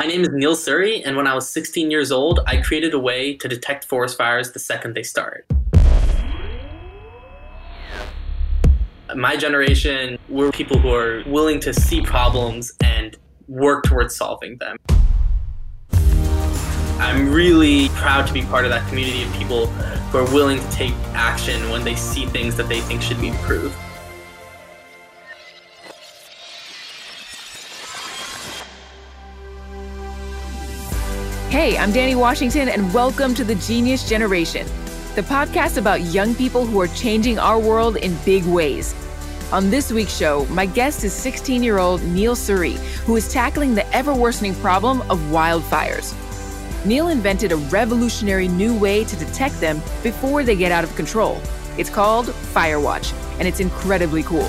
My name is Neil Suri, and when I was 16 years old, I created a way to detect forest fires the second they start. My generation were people who are willing to see problems and work towards solving them. I'm really proud to be part of that community of people who are willing to take action when they see things that they think should be improved. Hey, I'm Danny Washington, and welcome to the Genius Generation, the podcast about young people who are changing our world in big ways. On this week's show, my guest is 16 year old Neil Suri, who is tackling the ever worsening problem of wildfires. Neil invented a revolutionary new way to detect them before they get out of control. It's called Firewatch, and it's incredibly cool.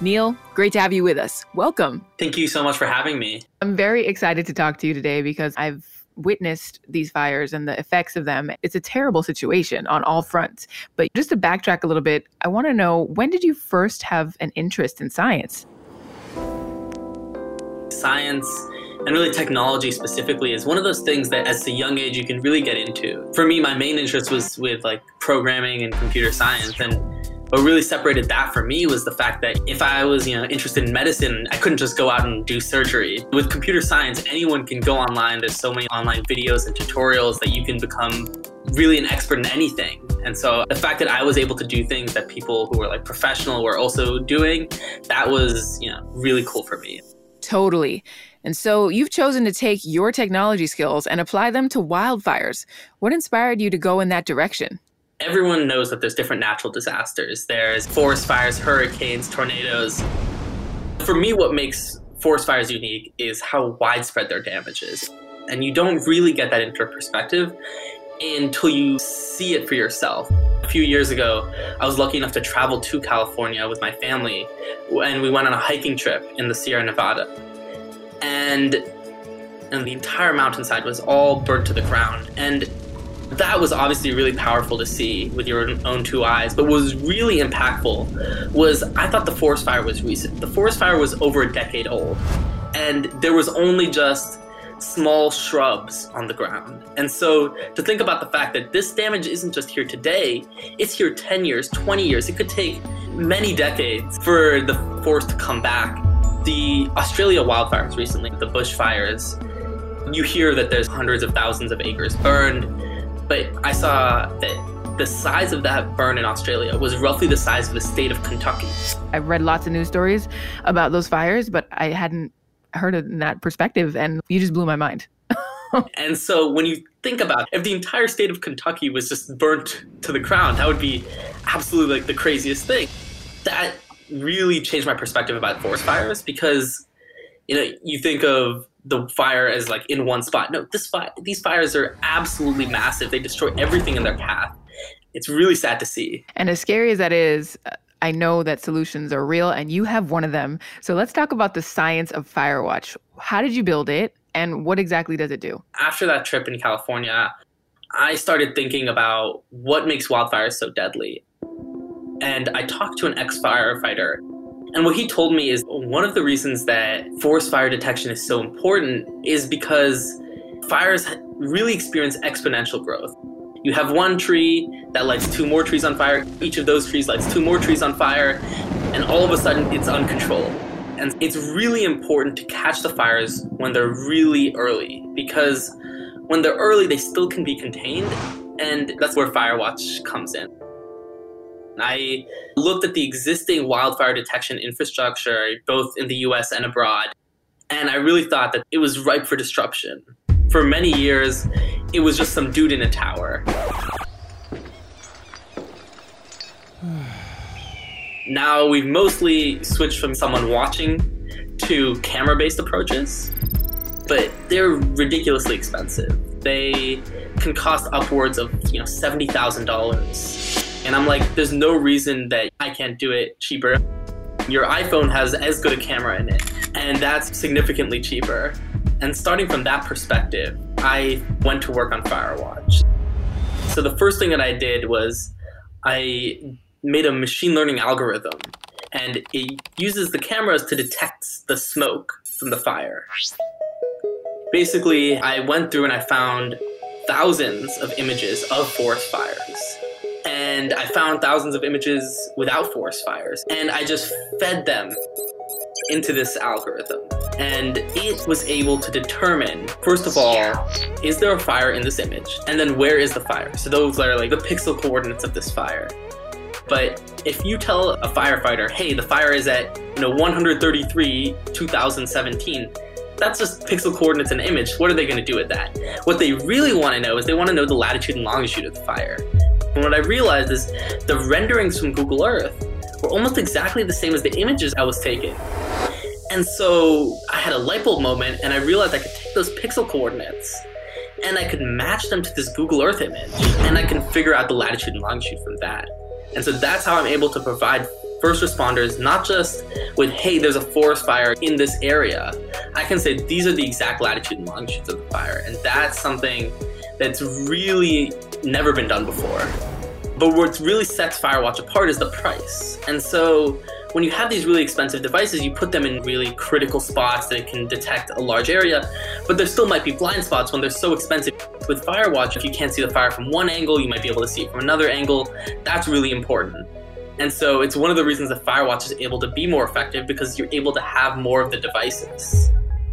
Neil, great to have you with us. Welcome. Thank you so much for having me. I'm very excited to talk to you today because I've witnessed these fires and the effects of them. It's a terrible situation on all fronts. But just to backtrack a little bit, I want to know when did you first have an interest in science? Science and really technology specifically is one of those things that as a young age you can really get into. For me, my main interest was with like programming and computer science and what really separated that for me was the fact that if I was, you know, interested in medicine, I couldn't just go out and do surgery. With computer science, anyone can go online. There's so many online videos and tutorials that you can become really an expert in anything. And so the fact that I was able to do things that people who were like professional were also doing, that was, you know, really cool for me. Totally. And so you've chosen to take your technology skills and apply them to wildfires. What inspired you to go in that direction? Everyone knows that there's different natural disasters. There's forest fires, hurricanes, tornadoes. For me, what makes forest fires unique is how widespread their damage is. And you don't really get that into perspective until you see it for yourself. A few years ago, I was lucky enough to travel to California with my family, and we went on a hiking trip in the Sierra Nevada. And, and the entire mountainside was all burnt to the ground. And that was obviously really powerful to see with your own two eyes. But what was really impactful was I thought the forest fire was recent. The forest fire was over a decade old, and there was only just small shrubs on the ground. And so to think about the fact that this damage isn't just here today, it's here 10 years, 20 years. It could take many decades for the forest to come back. The Australia wildfires recently, the bushfires, you hear that there's hundreds of thousands of acres burned but I saw that the size of that burn in Australia was roughly the size of the state of Kentucky. I've read lots of news stories about those fires, but I hadn't heard it in that perspective, and you just blew my mind. and so when you think about if the entire state of Kentucky was just burnt to the ground, that would be absolutely like the craziest thing. That really changed my perspective about forest fires because you know you think of the fire as like in one spot. No, this fire, these fires are absolutely massive. They destroy everything in their path. It's really sad to see. And as scary as that is, I know that solutions are real and you have one of them. So let's talk about the science of Firewatch. How did you build it and what exactly does it do? After that trip in California, I started thinking about what makes wildfires so deadly. And I talked to an ex firefighter and what he told me is one of the reasons that forest fire detection is so important is because fires really experience exponential growth. You have one tree that lights two more trees on fire, each of those trees lights two more trees on fire, and all of a sudden it's uncontrolled. And it's really important to catch the fires when they're really early because when they're early, they still can be contained, and that's where Firewatch comes in. I looked at the existing wildfire detection infrastructure, both in the US and abroad, and I really thought that it was ripe for disruption. For many years, it was just some dude in a tower. now we've mostly switched from someone watching to camera based approaches, but they're ridiculously expensive. They can cost upwards of you know $70,000 and I'm like, there's no reason that I can't do it cheaper. Your iPhone has as good a camera in it, and that's significantly cheaper. And starting from that perspective, I went to work on Firewatch. So the first thing that I did was I made a machine learning algorithm, and it uses the cameras to detect the smoke from the fire. Basically, I went through and I found thousands of images of forest fires. And I found thousands of images without forest fires. And I just fed them into this algorithm. And it was able to determine, first of all, is there a fire in this image? And then where is the fire? So those are like the pixel coordinates of this fire. But if you tell a firefighter, hey, the fire is at you know 133 2017, that's just pixel coordinates and image. What are they going to do with that? What they really want to know is they want to know the latitude and longitude of the fire. And what I realized is the renderings from Google Earth were almost exactly the same as the images I was taking. And so I had a light bulb moment and I realized I could take those pixel coordinates and I could match them to this Google Earth image and I can figure out the latitude and longitude from that. And so that's how I'm able to provide first responders not just with, hey, there's a forest fire in this area. I can say these are the exact latitude and longitudes of the fire. And that's something that's really never been done before. But what really sets Firewatch apart is the price. And so when you have these really expensive devices, you put them in really critical spots that can detect a large area, but there still might be blind spots when they're so expensive. With Firewatch, if you can't see the fire from one angle, you might be able to see it from another angle. That's really important. And so it's one of the reasons that Firewatch is able to be more effective because you're able to have more of the devices.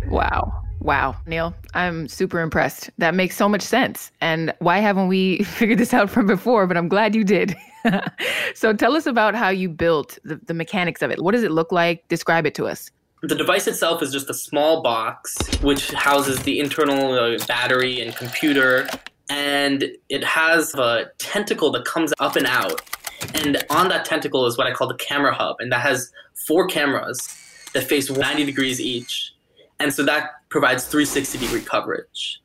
Wow. Wow, Neil, I'm super impressed. That makes so much sense. And why haven't we figured this out from before? But I'm glad you did. so tell us about how you built the, the mechanics of it. What does it look like? Describe it to us. The device itself is just a small box which houses the internal uh, battery and computer, and it has a tentacle that comes up and out. And on that tentacle is what I call the camera hub, and that has four cameras that face 90 degrees each. And so that provides 360 degree coverage.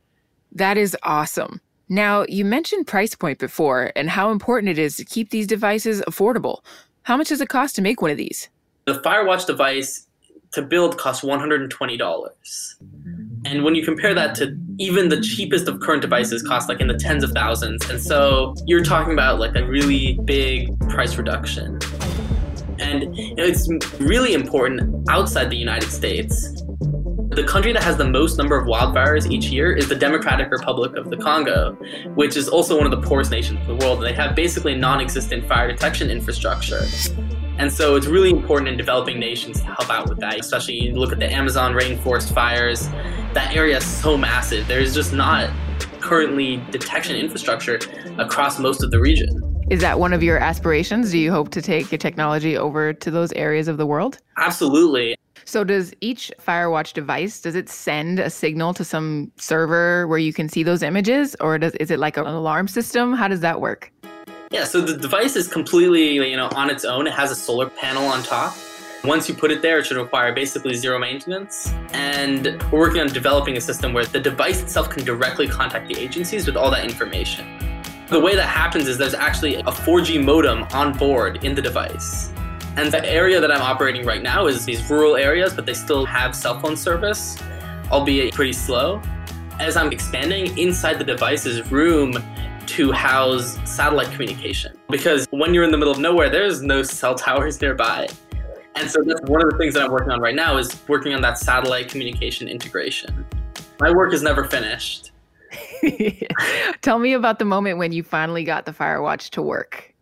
That is awesome. Now, you mentioned price point before and how important it is to keep these devices affordable. How much does it cost to make one of these? The Firewatch device to build costs $120. And when you compare that to even the cheapest of current devices cost like in the tens of thousands. And so you're talking about like a really big price reduction. And you know, it's really important outside the United States the country that has the most number of wildfires each year is the Democratic Republic of the Congo, which is also one of the poorest nations in the world. They have basically non existent fire detection infrastructure. And so it's really important in developing nations to help out with that, especially you look at the Amazon rainforest fires. That area is so massive. There's just not currently detection infrastructure across most of the region. Is that one of your aspirations? Do you hope to take your technology over to those areas of the world? Absolutely. So does each Firewatch device does it send a signal to some server where you can see those images or does is it like an alarm system? How does that work? Yeah, so the device is completely, you know, on its own. It has a solar panel on top. Once you put it there, it should require basically zero maintenance. And we're working on developing a system where the device itself can directly contact the agencies with all that information. The way that happens is there's actually a 4G modem on board in the device. And the area that I'm operating right now is these rural areas, but they still have cell phone service, albeit pretty slow. As I'm expanding inside the device is room to house satellite communication. Because when you're in the middle of nowhere, there's no cell towers nearby. And so that's one of the things that I'm working on right now is working on that satellite communication integration. My work is never finished. Tell me about the moment when you finally got the Firewatch to work.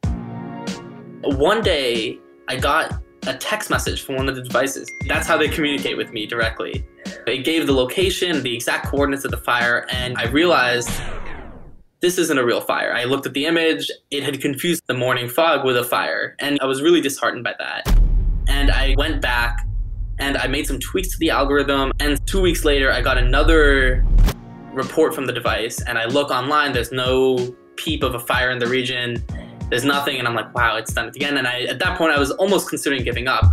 One day, I got a text message from one of the devices. That's how they communicate with me directly. It gave the location, the exact coordinates of the fire, and I realized this isn't a real fire. I looked at the image, it had confused the morning fog with a fire, and I was really disheartened by that. And I went back and I made some tweaks to the algorithm, and two weeks later, I got another report from the device, and I look online, there's no peep of a fire in the region there's nothing, and I'm like, wow, it's done it again. And I, at that point, I was almost considering giving up.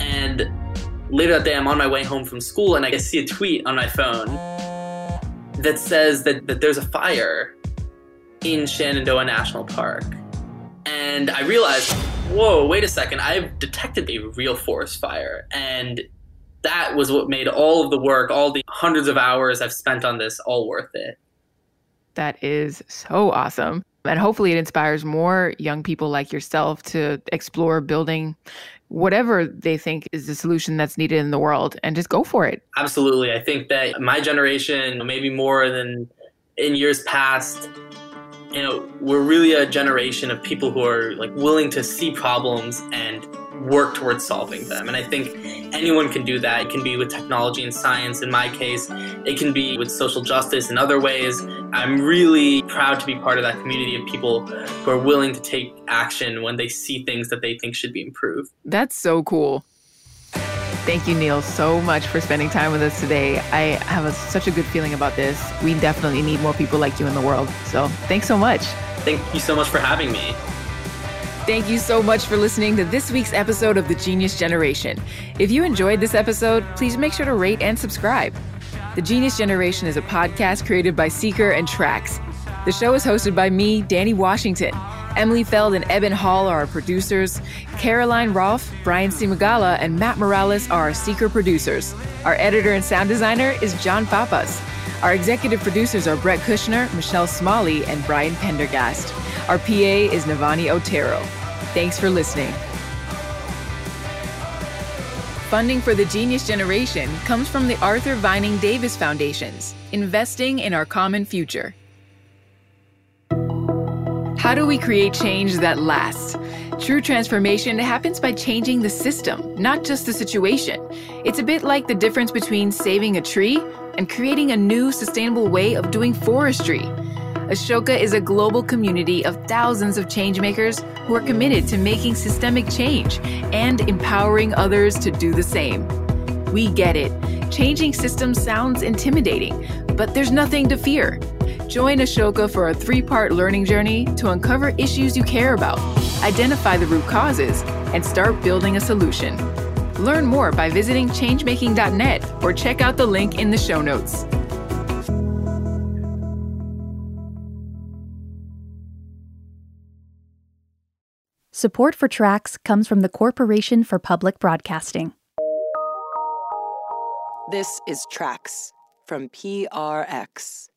And later that day, I'm on my way home from school, and I see a tweet on my phone that says that, that there's a fire in Shenandoah National Park. And I realized, whoa, wait a second, I've detected a real forest fire. And that was what made all of the work, all the hundreds of hours I've spent on this, all worth it. That is so awesome. And hopefully, it inspires more young people like yourself to explore building whatever they think is the solution that's needed in the world and just go for it. Absolutely. I think that my generation, maybe more than in years past, you know, we're really a generation of people who are like willing to see problems and work towards solving them. And I think anyone can do that. It can be with technology and science. In my case, it can be with social justice in other ways. I'm really proud to be part of that community of people who are willing to take action when they see things that they think should be improved. That's so cool. Thank you, Neil, so much for spending time with us today. I have a, such a good feeling about this. We definitely need more people like you in the world. So thanks so much. Thank you so much for having me. Thank you so much for listening to this week's episode of The Genius Generation. If you enjoyed this episode, please make sure to rate and subscribe. The Genius Generation is a podcast created by Seeker and Tracks. The show is hosted by me, Danny Washington. Emily Feld and Eben Hall are our producers. Caroline Rolfe, Brian Simagala, and Matt Morales are our Seeker producers. Our editor and sound designer is John Papas. Our executive producers are Brett Kushner, Michelle Smalley, and Brian Pendergast. Our PA is Navani Otero. Thanks for listening. Funding for the Genius Generation comes from the Arthur Vining Davis Foundations, investing in our common future. How do we create change that lasts? True transformation happens by changing the system, not just the situation. It's a bit like the difference between saving a tree and creating a new sustainable way of doing forestry. Ashoka is a global community of thousands of changemakers who are committed to making systemic change and empowering others to do the same. We get it. Changing systems sounds intimidating, but there's nothing to fear. Join Ashoka for a three part learning journey to uncover issues you care about, identify the root causes, and start building a solution. Learn more by visiting changemaking.net or check out the link in the show notes. Support for tracks comes from the Corporation for Public Broadcasting. This is Tracks from PRX.